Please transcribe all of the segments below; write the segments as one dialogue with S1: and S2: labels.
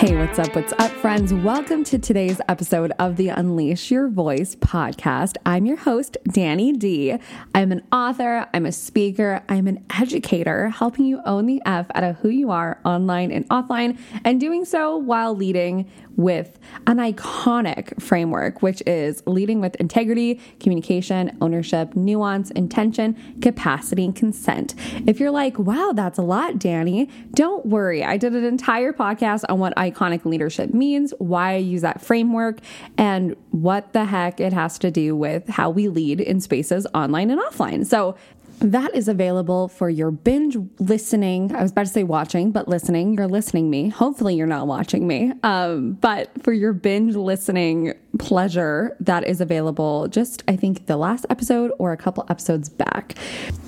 S1: Hey, what's up? What's up, friends? Welcome to today's episode of the Unleash Your Voice podcast. I'm your host, Danny D. I'm an author, I'm a speaker, I'm an educator, helping you own the F out of who you are online and offline, and doing so while leading with an iconic framework, which is leading with integrity, communication, ownership, nuance, intention, capacity, and consent. If you're like, wow, that's a lot, Danny, don't worry. I did an entire podcast on what iconic leadership means, why I use that framework, and what the heck it has to do with how we lead in spaces online and offline. So that is available for your binge listening. I was about to say watching, but listening. You're listening me. Hopefully, you're not watching me. Um, but for your binge listening pleasure, that is available just, I think, the last episode or a couple episodes back.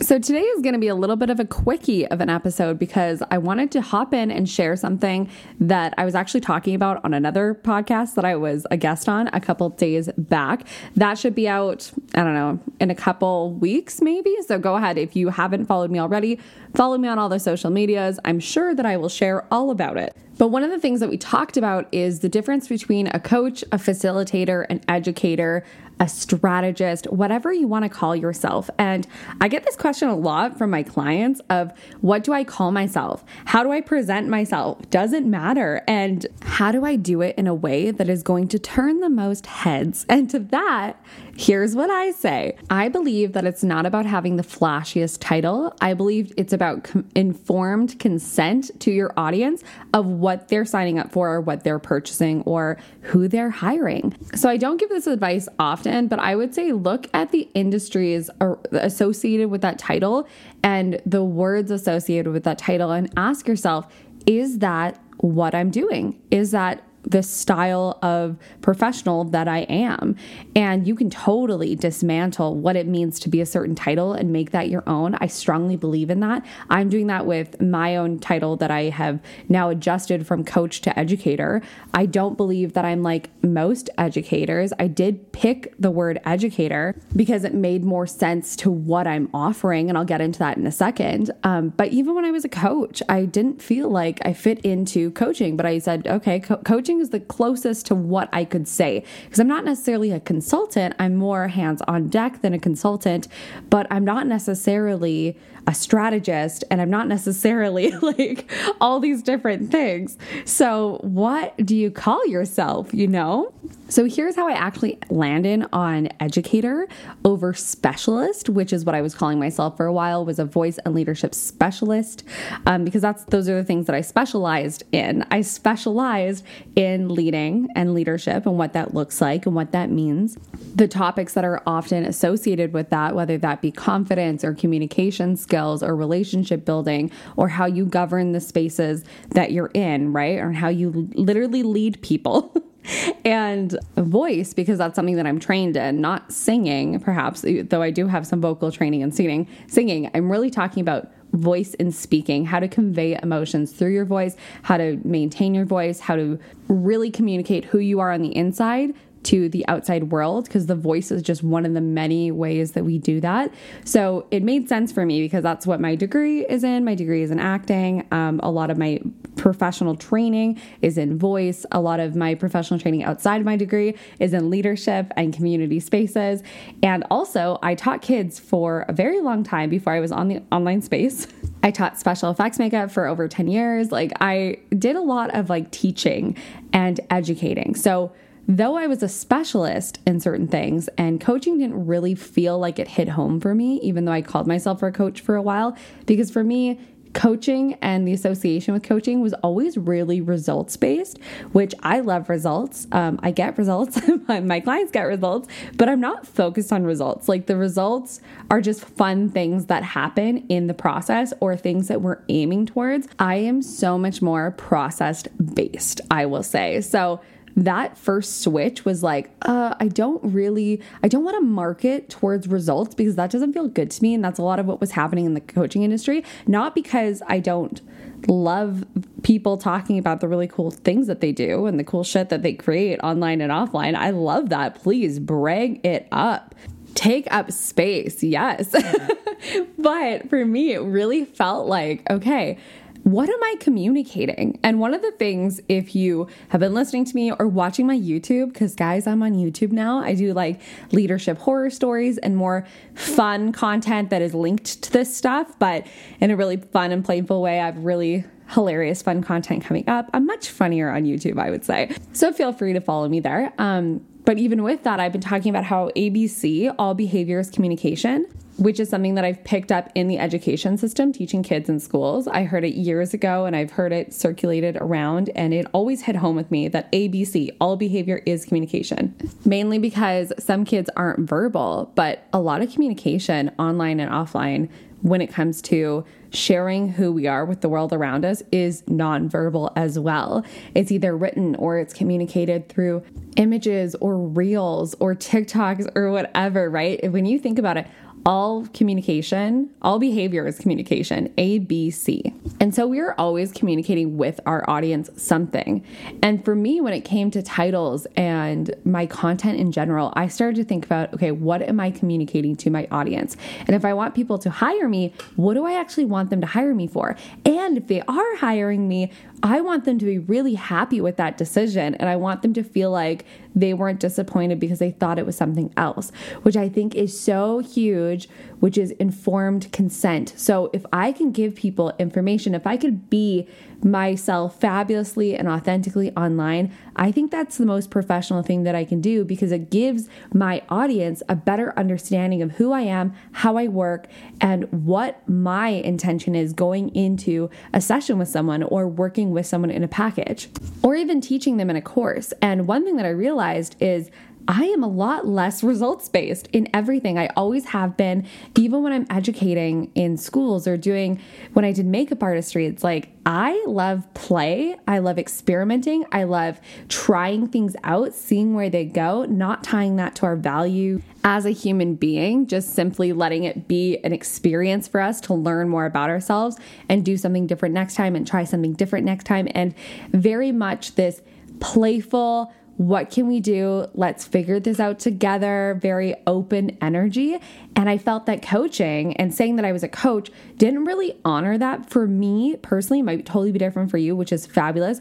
S1: So today is going to be a little bit of a quickie of an episode because I wanted to hop in and share something that I was actually talking about on another podcast that I was a guest on a couple days back. That should be out, I don't know, in a couple weeks maybe. So go ahead if you haven't followed me already, follow me on all the social medias. I'm sure that I will share all about it. But one of the things that we talked about is the difference between a coach, a facilitator, an educator, a strategist, whatever you want to call yourself. And I get this question a lot from my clients of what do I call myself? How do I present myself? Doesn't matter? And how do I do it in a way that is going to turn the most heads? And to that, here's what I say. I believe that it's not about having the flashiest title. I believe it's about com- informed consent to your audience of what they're signing up for or what they're purchasing or who they're hiring. So I don't give this advice often, but I would say look at the industries associated with that title and the words associated with that title and ask yourself, is that what I'm doing? Is that the style of professional that I am. And you can totally dismantle what it means to be a certain title and make that your own. I strongly believe in that. I'm doing that with my own title that I have now adjusted from coach to educator. I don't believe that I'm like most educators. I did pick the word educator because it made more sense to what I'm offering. And I'll get into that in a second. Um, but even when I was a coach, I didn't feel like I fit into coaching, but I said, okay, co- coaching coaching is the closest to what I could say because I'm not necessarily a consultant. I'm more hands on deck than a consultant, but I'm not necessarily a strategist and I'm not necessarily like all these different things. So, what do you call yourself, you know? So, here's how I actually landed on educator over specialist, which is what I was calling myself for a while was a voice and leadership specialist um, because that's those are the things that I specialized in. I specialized in leading and leadership and what that looks like and what that means. The topics that are often associated with that, whether that be confidence or communication skills skills or relationship building or how you govern the spaces that you're in, right? Or how you literally lead people. and voice because that's something that I'm trained in, not singing, perhaps, though I do have some vocal training and singing. Singing, I'm really talking about voice and speaking, how to convey emotions through your voice, how to maintain your voice, how to really communicate who you are on the inside to the outside world because the voice is just one of the many ways that we do that. So it made sense for me because that's what my degree is in. My degree is in acting. Um, a lot of my professional training is in voice. A lot of my professional training outside my degree is in leadership and community spaces. And also, I taught kids for a very long time before I was on the online space. I taught special effects makeup for over 10 years. Like, I did a lot of like teaching and educating. So, though I was a specialist in certain things and coaching didn't really feel like it hit home for me, even though I called myself a coach for a while, because for me, coaching and the association with coaching was always really results based, which I love results. Um, I get results, my clients get results, but I'm not focused on results. Like the results are just fun things that happen in the process or things that we're aiming towards. I am so much more processed based, I will say. So, that first switch was like, uh, I don't really, I don't want to market towards results because that doesn't feel good to me. And that's a lot of what was happening in the coaching industry. Not because I don't love people talking about the really cool things that they do and the cool shit that they create online and offline. I love that. Please brag it up. Take up space, yes. but for me, it really felt like, okay, what am I communicating? And one of the things, if you have been listening to me or watching my YouTube, because guys, I'm on YouTube now, I do like leadership horror stories and more fun content that is linked to this stuff, but in a really fun and playful way. I've really hilarious, fun content coming up. I'm much funnier on YouTube, I would say. So feel free to follow me there. Um, but even with that, I've been talking about how ABC, all behavior is communication, which is something that I've picked up in the education system, teaching kids in schools. I heard it years ago and I've heard it circulated around, and it always hit home with me that ABC, all behavior is communication. Mainly because some kids aren't verbal, but a lot of communication online and offline when it comes to sharing who we are with the world around us is nonverbal as well. It's either written or it's communicated through images or reels or TikToks or whatever, right? When you think about it, all communication, all behavior is communication, A, B, C. And so we are always communicating with our audience something. And for me, when it came to titles and my content in general, I started to think about okay, what am I communicating to my audience? And if I want people to hire me, what do I actually want them to hire me for? And if they are hiring me, I want them to be really happy with that decision. And I want them to feel like they weren't disappointed because they thought it was something else, which I think is so huge, which is informed consent. So if I can give people information, if I could be myself fabulously and authentically online, I think that's the most professional thing that I can do because it gives my audience a better understanding of who I am, how I work, and what my intention is going into a session with someone or working with someone in a package or even teaching them in a course. And one thing that I realized is I am a lot less results based in everything. I always have been, even when I'm educating in schools or doing when I did makeup artistry. It's like I love play, I love experimenting, I love trying things out, seeing where they go, not tying that to our value as a human being, just simply letting it be an experience for us to learn more about ourselves and do something different next time and try something different next time. And very much this playful, what can we do? Let's figure this out together. Very open energy. And I felt that coaching and saying that I was a coach didn't really honor that for me personally. It might totally be different for you, which is fabulous.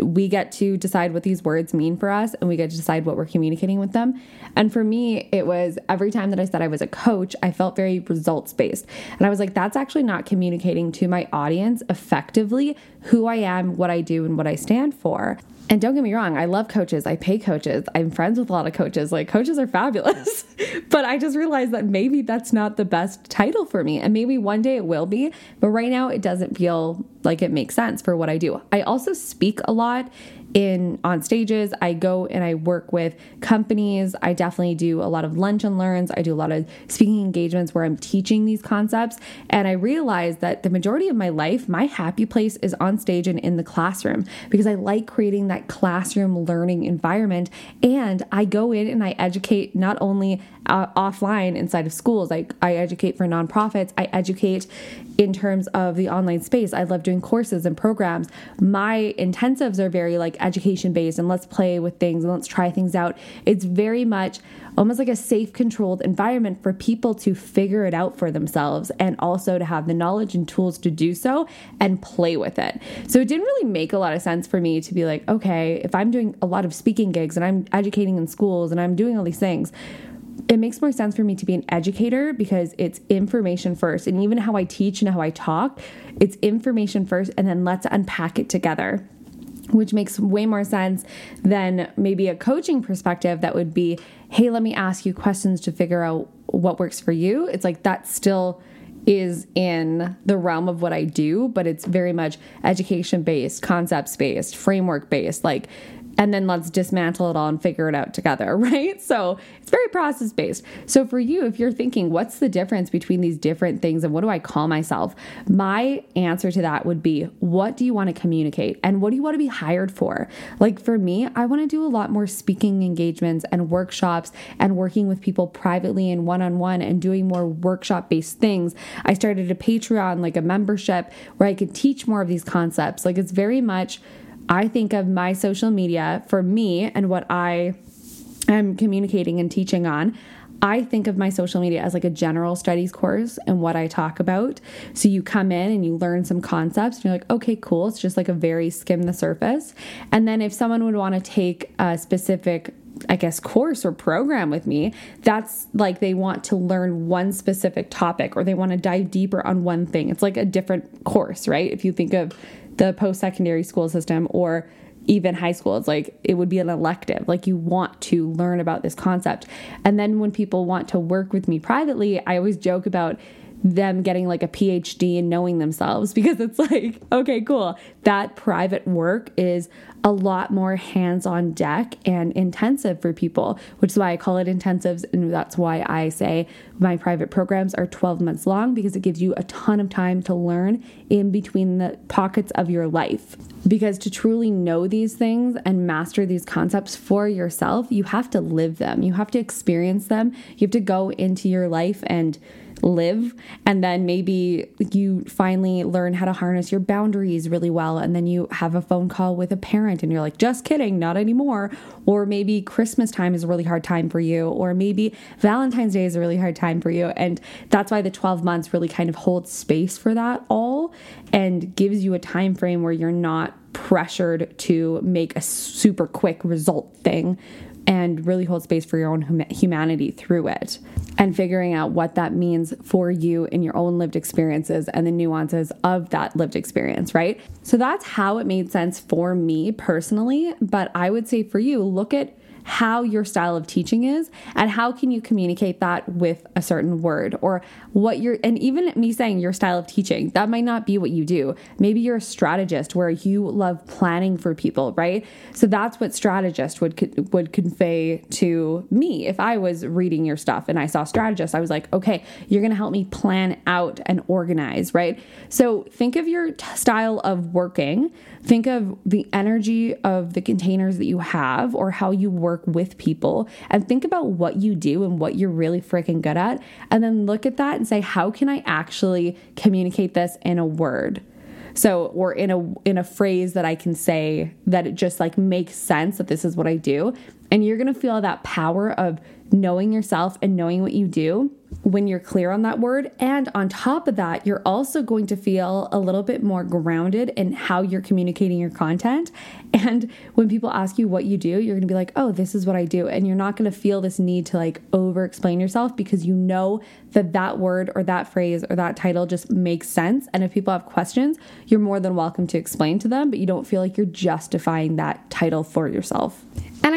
S1: We get to decide what these words mean for us and we get to decide what we're communicating with them. And for me, it was every time that I said I was a coach, I felt very results based. And I was like, that's actually not communicating to my audience effectively who I am, what I do, and what I stand for. And don't get me wrong, I love coaches. I pay coaches. I'm friends with a lot of coaches. Like, coaches are fabulous. but I just realized that maybe that's not the best title for me. And maybe one day it will be. But right now, it doesn't feel like it makes sense for what I do. I also speak a lot in on stages. I go and I work with companies. I definitely do a lot of lunch and learns. I do a lot of speaking engagements where I'm teaching these concepts. And I realize that the majority of my life, my happy place is on stage and in the classroom because I like creating that classroom learning environment. And I go in and I educate not only uh, offline inside of schools, I, I educate for nonprofits, I educate in terms of the online space. I love doing courses and programs. My intensives are very like education based and let's play with things and let's try things out. It's very much almost like a safe, controlled environment for people to figure it out for themselves and also to have the knowledge and tools to do so and play with it. So it didn't really make a lot of sense for me to be like, okay, if I'm doing a lot of speaking gigs and I'm educating in schools and I'm doing all these things, it makes more sense for me to be an educator because it's information first. And even how I teach and how I talk, it's information first, and then let's unpack it together which makes way more sense than maybe a coaching perspective that would be, hey, let me ask you questions to figure out what works for you. It's like that still is in the realm of what I do, but it's very much education based, concepts based, framework based. Like and then let's dismantle it all and figure it out together, right? So it's very process based. So for you, if you're thinking, what's the difference between these different things and what do I call myself? My answer to that would be, what do you want to communicate and what do you want to be hired for? Like for me, I want to do a lot more speaking engagements and workshops and working with people privately and one on one and doing more workshop based things. I started a Patreon, like a membership where I could teach more of these concepts. Like it's very much I think of my social media for me and what I am communicating and teaching on. I think of my social media as like a general studies course and what I talk about. So you come in and you learn some concepts and you're like, okay, cool. It's just like a very skim the surface. And then if someone would want to take a specific I guess, course or program with me, that's like they want to learn one specific topic or they want to dive deeper on one thing. It's like a different course, right? If you think of the post secondary school system or even high school, it's like it would be an elective. Like you want to learn about this concept. And then when people want to work with me privately, I always joke about them getting like a PhD and knowing themselves because it's like, okay, cool. That private work is a lot more hands on deck and intensive for people, which is why I call it intensives. And that's why I say my private programs are 12 months long because it gives you a ton of time to learn in between the pockets of your life. Because to truly know these things and master these concepts for yourself, you have to live them, you have to experience them, you have to go into your life and live. And then maybe you finally learn how to harness your boundaries really well. And then you have a phone call with a parent and you're like, just kidding, not anymore. Or maybe Christmas time is a really hard time for you. Or maybe Valentine's Day is a really hard time for you. And that's why the 12 months really kind of holds space for that all and gives you a time frame where you're not pressured to make a super quick result thing and really hold space for your own hum- humanity through it and figuring out what that means for you in your own lived experiences and the nuances of that lived experience, right? So that's how it made sense for me personally. But I would say for you, look at how your style of teaching is and how can you communicate that with a certain word or what you're and even me saying your style of teaching that might not be what you do. Maybe you're a strategist where you love planning for people right? So that's what strategist would would convey to me. If i was reading your stuff and i saw strategist i was like okay you're going to help me plan out and organize right? So think of your t- style of working. Think of the energy of the containers that you have or how you work work with people and think about what you do and what you're really freaking good at. And then look at that and say, how can I actually communicate this in a word? So, or in a in a phrase that I can say that it just like makes sense that this is what I do. And you're to feel that power of knowing yourself and knowing what you do when you're clear on that word. And on top of that, you're also going to feel a little bit more grounded in how you're communicating your content. And when people ask you what you do, you're going to be like, oh, this is what I do. And you're not going to feel this need to like over explain yourself because you know that that word or that phrase or that title just makes sense. And if people have questions, you're more than welcome to explain to them, but you don't feel like you're justifying that title for yourself.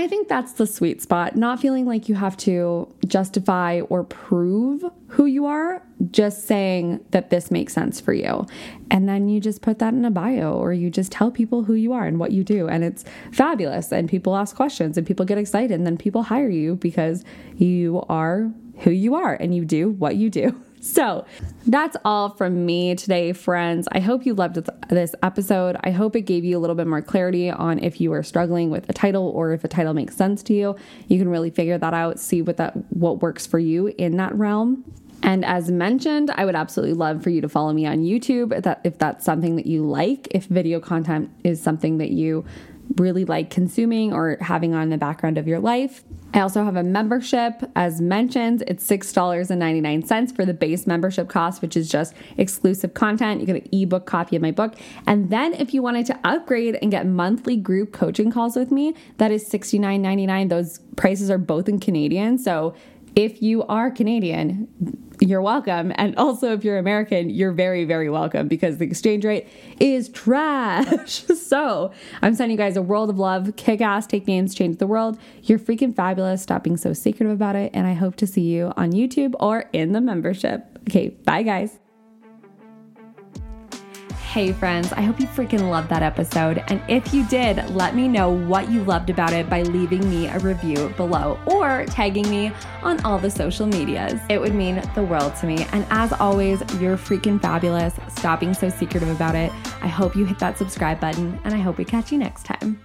S1: I think that's the sweet spot, not feeling like you have to justify or prove who you are, just saying that this makes sense for you. And then you just put that in a bio or you just tell people who you are and what you do. And it's fabulous. And people ask questions and people get excited. And then people hire you because you are who you are and you do what you do. So that's all from me today, friends. I hope you loved this episode. I hope it gave you a little bit more clarity on if you are struggling with a title or if a title makes sense to you. You can really figure that out, see what that what works for you in that realm. And as mentioned, I would absolutely love for you to follow me on YouTube if, that, if that's something that you like, if video content is something that you really like consuming or having on the background of your life. I also have a membership. As mentioned, it's $6.99 for the base membership cost, which is just exclusive content. You get an ebook copy of my book. And then if you wanted to upgrade and get monthly group coaching calls with me, that is $69.99. Those prices are both in Canadian. So if you are Canadian, you're welcome. And also, if you're American, you're very, very welcome because the exchange rate is trash. so, I'm sending you guys a world of love. Kick ass, take names, change the world. You're freaking fabulous. Stop being so secretive about it. And I hope to see you on YouTube or in the membership. Okay, bye, guys. Hey, friends, I hope you freaking loved that episode. And if you did, let me know what you loved about it by leaving me a review below or tagging me on all the social medias. It would mean the world to me. And as always, you're freaking fabulous. Stop being so secretive about it. I hope you hit that subscribe button, and I hope we catch you next time.